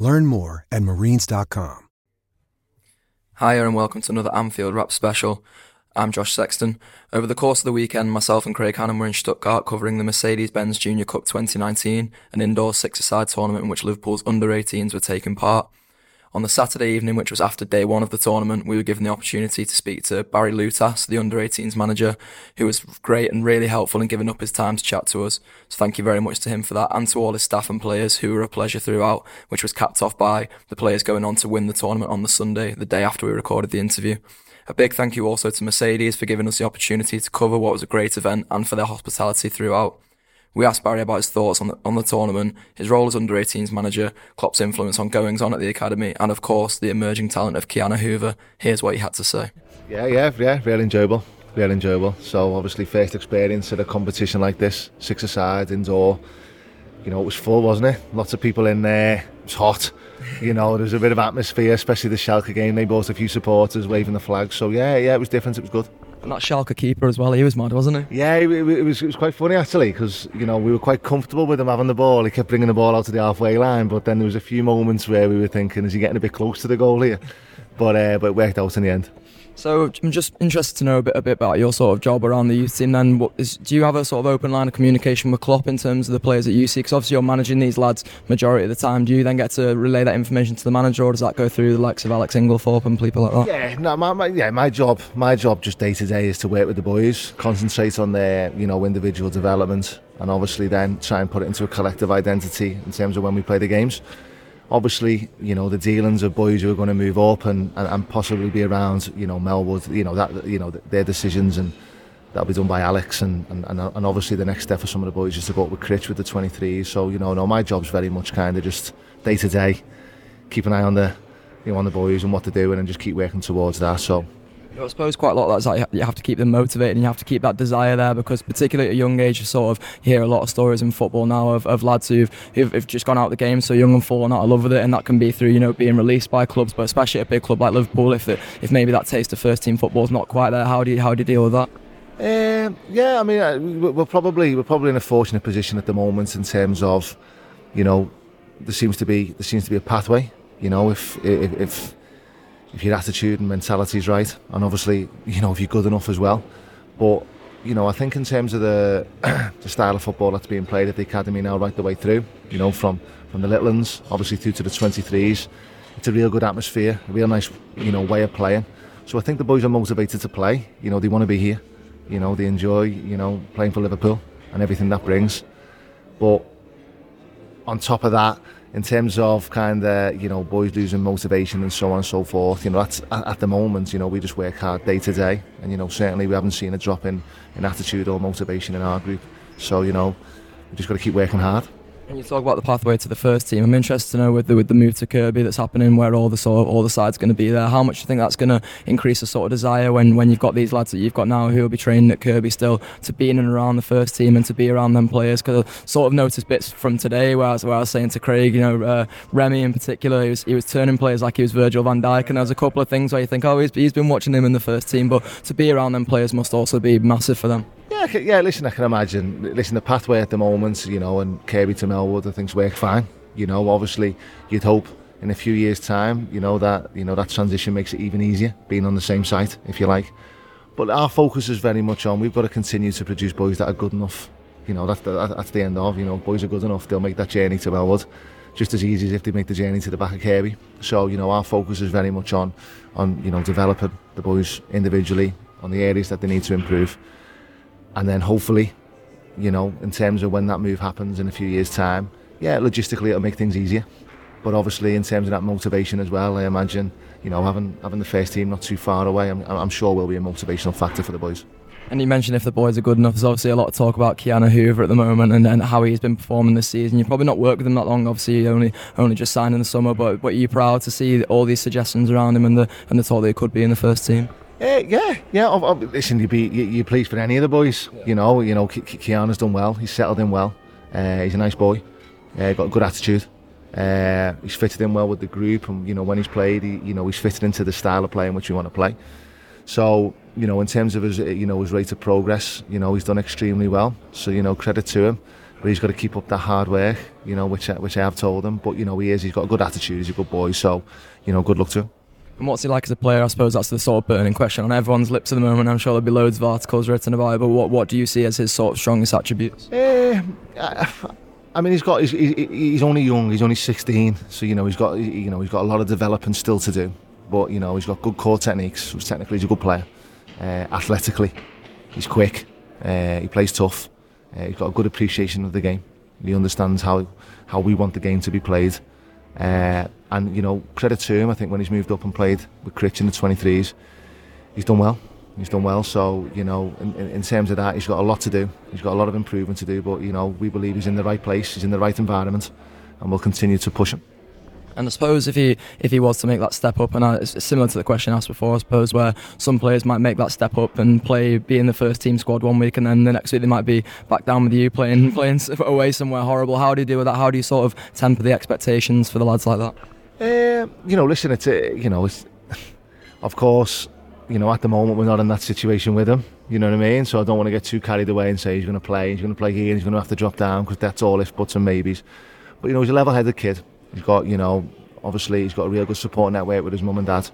Learn more at marines.com. Hiya and welcome to another Anfield Wrap special. I'm Josh Sexton. Over the course of the weekend, myself and Craig Hannon were in Stuttgart covering the Mercedes Benz Junior Cup 2019, an indoor six-a-side tournament in which Liverpool's under 18s were taking part. On the Saturday evening, which was after day one of the tournament, we were given the opportunity to speak to Barry Lewtas, the under 18s manager, who was great and really helpful in giving up his time to chat to us. So thank you very much to him for that and to all his staff and players who were a pleasure throughout, which was capped off by the players going on to win the tournament on the Sunday, the day after we recorded the interview. A big thank you also to Mercedes for giving us the opportunity to cover what was a great event and for their hospitality throughout. We asked Barry about his thoughts on the, on the tournament, his role as under 18s manager, Klopp's influence on goings on at the academy, and of course the emerging talent of Ki-Jana Here's what he had to say. Yeah, yeah, yeah, really enjoyable, really enjoyable. So obviously first experience at a competition like this, six aside indoor. You know, it was full, wasn't it? Lots of people in there. It was hot. You know, there was a bit of atmosphere, especially the Schalke game. They brought a few supporters waving the flags. So yeah, yeah, it was different. It was good. And that Schalke keeper as well, he was mad, wasn't he? Yeah, it, it, was, it was quite funny actually because, you know, we were quite comfortable with him having the ball. He kept bringing the ball out to the halfway line, but then there was a few moments where we were thinking, is he getting a bit close to the goal here? But, uh, but it worked out in the end. So I'm just interested to know a bit, a bit about your sort of job around the youth team. Then, what is, do you have a sort of open line of communication with Klopp in terms of the players that you see? Because obviously you're managing these lads majority of the time. Do you then get to relay that information to the manager, or does that go through the likes of Alex Inglethorpe and people like that? Yeah, no, my, my, yeah, my job, my job just day to day is to work with the boys, concentrate on their, you know, individual development, and obviously then try and put it into a collective identity in terms of when we play the games obviously, you know, the dealings of boys who are going to move up and, and, and possibly be around, you know, Melwood, you know, that, you know, their decisions and that'll be done by Alex and, and, and obviously the next step for some of the boys is to go up with Critch with the 23s. So, you know, no, my job's very much kind of just day to day, keep an eye on the, you know, on the boys and what they're doing and just keep working towards that. So, I suppose quite a lot of that's like you have to keep them motivated and you have to keep that desire there because particularly at a young age you sort of hear a lot of stories in football now of, of lads who've, who've, who've just gone out of the game so young and fallen out of love with it and that can be through you know being released by clubs but especially at a big club like Liverpool if it, if maybe that taste of first team football is not quite there how do you how do you deal with that? Um, yeah I mean uh, we're probably we're probably in a fortunate position at the moment in terms of you know there seems to be there seems to be a pathway you know if if, if if your attitude and mentality is right, and obviously, you know, if you're good enough as well. But you know, I think in terms of the the style of football that's being played at the academy now, right the way through, you know, from from the ones, obviously through to the 23s, it's a real good atmosphere, a real nice, you know, way of playing. So I think the boys are motivated to play. You know, they want to be here. You know, they enjoy, you know, playing for Liverpool and everything that brings. But on top of that, in terms of kind of you know boys losing motivation and so on and so forth you know that's at, the moment you know we just work hard day to day. And you know certainly we haven't seen a drop in in attitude or motivation in our group. So you know we just got to keep working hard when you talk about the pathway to the first team, I'm interested to know with the with the move to Kirkby that's happening, where all the sort of all the sides going to be there. How much do you think that's going to increase the sort of desire when, when you've got these lads that you've got now who will be training at Kirkby still to be in and around the first team and to be around them players? Because I sort of noticed bits from today where I was, where I was saying to Craig, you know, uh, Remy in particular, he was he was turning players like he was Virgil van Dijk, and there was a couple of things where you think, oh, he's, he's been watching him in the first team, but to be around them players must also be massive for them. Yeah, yeah. Listen, I can imagine. Listen, the pathway at the moment, you know, and Kirkby to Melwood, I think's work fine. You know, obviously, you'd hope in a few years' time, you know that you know that transition makes it even easier, being on the same site, if you like. But our focus is very much on we've got to continue to produce boys that are good enough. You know, that's the, that's the end of. You know, boys are good enough, they'll make that journey to Melwood just as easy as if they make the journey to the back of Kirkby. So, you know, our focus is very much on on you know developing the boys individually on the areas that they need to improve and then hopefully, you know, in terms of when that move happens in a few years' time, yeah, logistically it'll make things easier. But obviously, in terms of that motivation as well, I imagine, you know, having having the first team not too far away, I'm, I'm sure will be a motivational factor for the boys. And you mentioned if the boys are good enough, there's obviously a lot of talk about Ki-Jana at the moment and, and how he's been performing this season. You've probably not worked with him that long, obviously only only just signed in the summer, but but are you proud to see all these suggestions around him and the and the talk that he could be in the first team? Uh, yeah, yeah. I've, I've, listen, you'd be you, you pleased for any of the boys. Yeah. You know, you know, Ki-Jana's done well. He's settled in well. Uh, he's a nice boy. Uh, got a good attitude. Uh, he's fitted in well with the group, and you know when he's played, he, you know he's fitted into the style of playing which we want to play. So you know, in terms of his you know his rate of progress, you know he's done extremely well. So you know credit to him, but he's got to keep up that hard work. You know, which which I have told him. But you know he is. He's got a good attitude. He's a good boy. So you know, good luck to him. And what's he like as a player? I suppose that's the sort of burning question on everyone's lips at the moment. I'm sure there'll be loads of articles written about it. But what what do you see as his sort of strongest attributes? Uh, I mean, he's got he's, he's only young. He's only 16, so you know he's got you know he's got a lot of developing still to do. But you know he's got good core techniques. So technically, he's a good player. Uh, athletically, he's quick. Uh, he plays tough. Uh, he's got a good appreciation of the game. He understands how how we want the game to be played. Uh, and you know, credit to him. I think when he's moved up and played with Critch in the 23s, he's done well he's done well. So you know, in, in, terms of that, he's got a lot to do. He's got a lot of improvement to do. But you know, we believe he's in the right place. He's in the right environment, and we'll continue to push him. And I suppose if he if he was to make that step up, and it's similar to the question asked before, I suppose where some players might make that step up and play, be in the first team squad one week, and then the next week they might be back down with you playing playing away somewhere horrible. How do you deal with that? How do you sort of temper the expectations for the lads like that? Uh, you know, listen, it's uh, you know, it's of course you know, at the moment we're not in that situation with him. You know what I mean? So I don't want to get too carried away and say he's going to play, he's going to play here, and he's going to have to drop down because that's all if buts and maybes. But you know, he's a level-headed kid. He's got, you know, obviously he's got a real good support network with his mum and dad.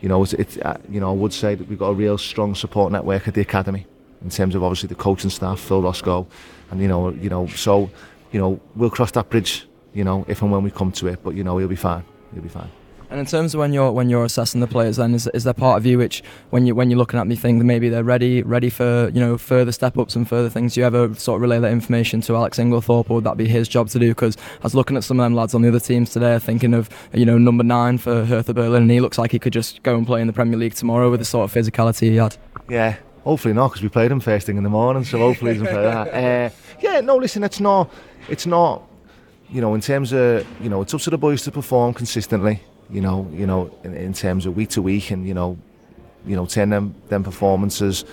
You know, it's, it's uh, you know, I would say that we've got a real strong support network at the academy in terms of obviously the coaching staff, Phil Roscoe, and you know, you know, so you know, we'll cross that bridge, you know, if and when we come to it. But you know, he'll be fine. He'll be fine. And in terms of when you're when you're assessing the players, then is, is there part of you which when you when you're looking at them, you think maybe they're ready ready for you know further step ups and further things? Do you ever sort of relay that information to Alex Inglethorpe, or would that be his job to do? Because I was looking at some of them lads on the other teams today, thinking of you know number nine for Hertha Berlin, and he looks like he could just go and play in the Premier League tomorrow with the sort of physicality he had. Yeah, hopefully not, because we played him first thing in the morning, so hopefully he doesn't play that. Uh, yeah, no, listen, it's not, it's not, you know, in terms of, you know, it's up to the boys to perform consistently you know, you know, in, in terms of week to week, and you know, you know, turn them them performances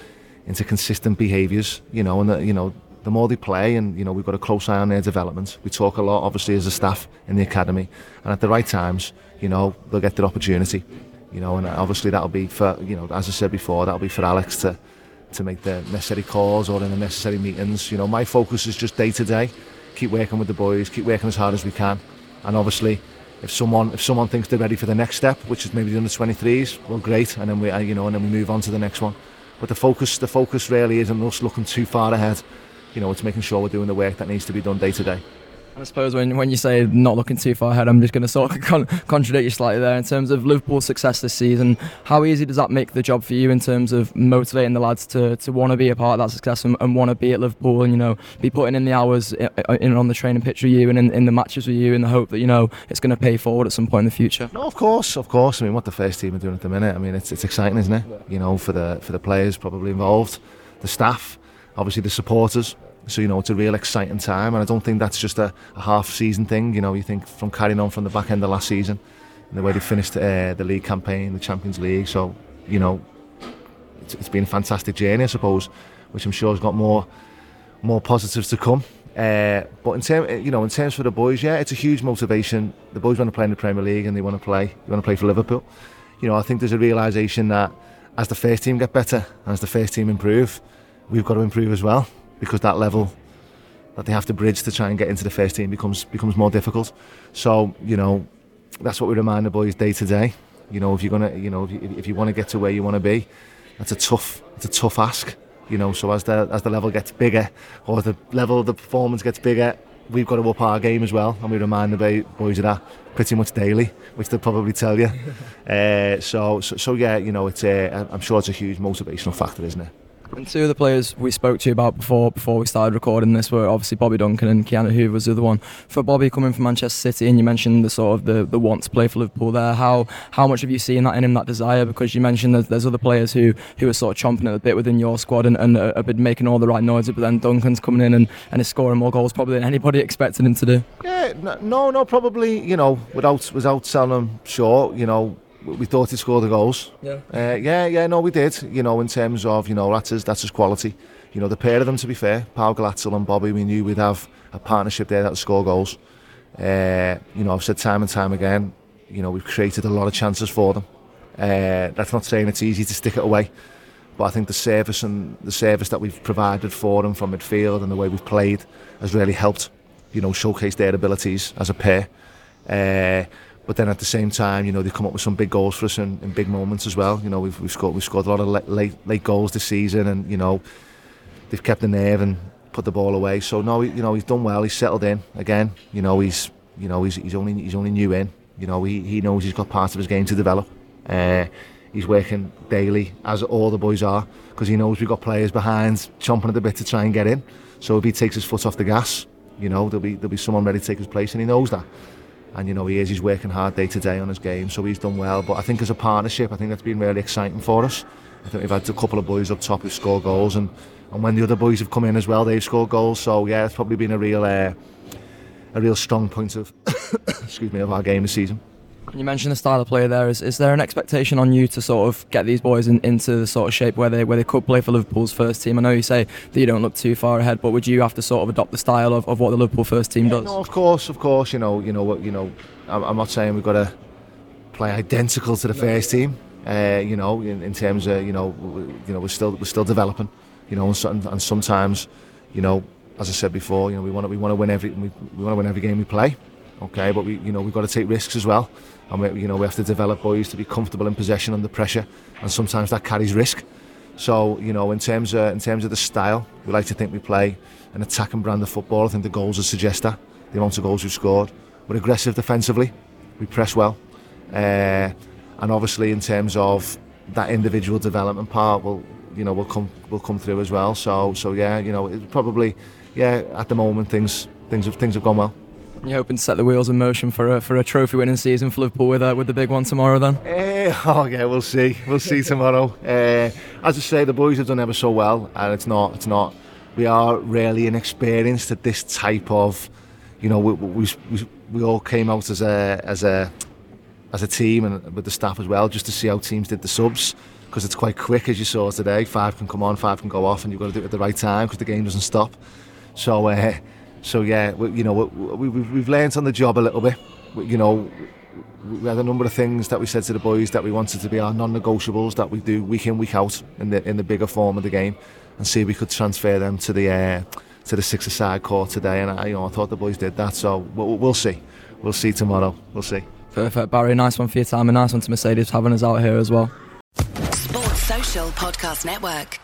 into consistent behaviours. You know, and the, you know, the more they play, and you know, we've got a close eye on their development. We talk a lot, obviously, as a staff in the academy, and at the right times, you know, they'll get their opportunity. You know, and obviously that'll be for you know, as I said before, that'll be for Alex to to make the necessary calls or in the necessary meetings. You know, my focus is just day to day, keep working with the boys, keep working as hard as we can, and obviously if someone if someone thinks they're ready for the next step, which is maybe the under 23s, well, great, and then we uh, you know and then we move on to the next one. But the focus the focus really isn't us looking too far ahead. You know, it's making sure we're doing the work that needs to be done day to day. I suppose when, when you say not looking too far ahead, I'm just going to sort of con- contradict you slightly there. In terms of Liverpool's success this season, how easy does that make the job for you in terms of motivating the lads to, to want to be a part of that success and, and want to be at Liverpool and, you know, be putting in the hours in, in on the training pitch with you and in, in the matches with you in the hope that, you know, it's going to pay forward at some point in the future? No, of course, of course. I mean, what the first team are doing at the minute, I mean, it's, it's exciting, isn't it? You know, for the, for the players probably involved, the staff, obviously the supporters so you know it's a real exciting time, and I don't think that's just a, a half season thing. You know, you think from carrying on from the back end of last season, and the way they finished uh, the league campaign, the Champions League. So you know, it's, it's been a fantastic journey, I suppose, which I'm sure has got more more positives to come. Uh, but in terms, you know, in terms for the boys, yeah, it's a huge motivation. The boys want to play in the Premier League and they want to play. They want to play for Liverpool. You know, I think there's a realization that as the first team get better, as the first team improve, we've got to improve as well because that level that they have to bridge to try and get into the first team becomes becomes more difficult. So you know, that's what we remind the boys day to day. You know, if you're gonna, you know, if you, if you want to get to where you want to be, that's a tough, it's a tough ask. You know, so as the as the level gets bigger, or the level of the performance gets bigger, we've got to up our game as well, and we remind the boys of that pretty much daily, which they'll probably tell you. uh, so, so, so yeah, you know, it's a, I'm sure it's a huge motivational factor, isn't it? And two of the players we spoke to you about before before we started recording this were obviously Bobby Duncan and Ki-Jana Hoever was the other one. For Bobby coming from Manchester City, and you mentioned the sort of the, the want to play for Liverpool there. How how much have you seen that in him, that desire? Because you mentioned there's, there's other players who who are sort of chomping at the bit within your squad and, and have been making all the right noises, but then Duncan's coming in and, and is scoring more goals probably than anybody expected him to do. Yeah, no, no, probably you know without without selling him short, you know we thought he'd score the goals. Yeah. Uh, yeah, yeah, no, we did. You know, in terms of, you know, that's his, that's his quality. You know, the pair of them, to be fair, Paul Glatzel and Bobby, we knew we'd have a partnership there that would score goals. Uh, you know, I've said time and time again, you know, we've created a lot of chances for them. Uh, that's not saying it's easy to stick it away, but I think the service and the service that we've provided for them from midfield and the way we've played has really helped, you know, showcase their abilities as a pair. Uh, but then at the same time, you know, they come up with some big goals for us in, in big moments as well. You know, we've, we've scored we've scored a lot of late, late late goals this season, and you know, they've kept the nerve and put the ball away. So no, you know, he's done well. He's settled in again. You know, he's you know he's, he's only he's only new in. You know, he, he knows he's got part of his game to develop. Uh, he's working daily, as all the boys are, because he knows we've got players behind chomping at the bit to try and get in. So if he takes his foot off the gas, you know, there'll be there'll be someone ready to take his place, and he knows that and you know he is he's working hard day to day on his game so he's done well. But I think as a partnership I think that's been really exciting for us. I think we've had a couple of boys up top who score goals and and when the other boys have come in as well they've scored goals. So yeah it's probably been a real uh, a real strong point of excuse me of our game this season you mentioned the style of play there. Is, is there an expectation on you to sort of get these boys in, into the sort of shape where they where they could play for Liverpool's first team? I know you say that you don't look too far ahead, but would you have to sort of adopt the style of, of what the Liverpool first team does? no, of course, of course. You know, you know, you know. I'm, I'm not saying we've got to play identical to the first team. Uh, you know, in, in terms of you know, we, you know, we're still we're still developing. You know, and, and sometimes, you know, as I said before, you know, we want to we want to win every we, we want to win every game we play. Okay, but we you know we've got to take risks as well and we, you know we have to develop boys to be comfortable in possession under pressure, and sometimes that carries risk. So you know, in terms of in terms of the style, we like to think we play an attacking brand of football. I think the goals would suggest that the amount of goals we've scored. We're aggressive defensively, we press well, uh, and obviously in terms of that individual development part, will you know will come will come through as well. So so yeah, you know, it's probably yeah at the moment things things have things have gone well. You're hoping to set the wheels in motion for a, for a trophy winning season for Liverpool with, uh, with the big one tomorrow then? Uh, oh yeah, we'll see. We'll see tomorrow. Uh, as I say, the boys have done ever so well, and it's not. It's not. We are really inexperienced at this type of. You know, we, we, we, we all came out as a as a as a team and with the staff as well, just to see how teams did the subs because it's quite quick as you saw today. Five can come on, five can go off, and you've got to do it at the right time because the game doesn't stop. So. Uh, so yeah, we, you know, we, we, we've learned on the job a little bit. We, you know, we had a number of things that we said to the boys that we wanted to be our non-negotiables that we do week in week out in the in the bigger form of the game, and see if we could transfer them to the uh, to the six-a-side court today. And I, you know, I thought the boys did that. So we'll, we'll see. We'll see tomorrow. We'll see. Perfect, Barry. Nice one for your time, and nice one to Mercedes having us out here as well. Sports Social Podcast Network.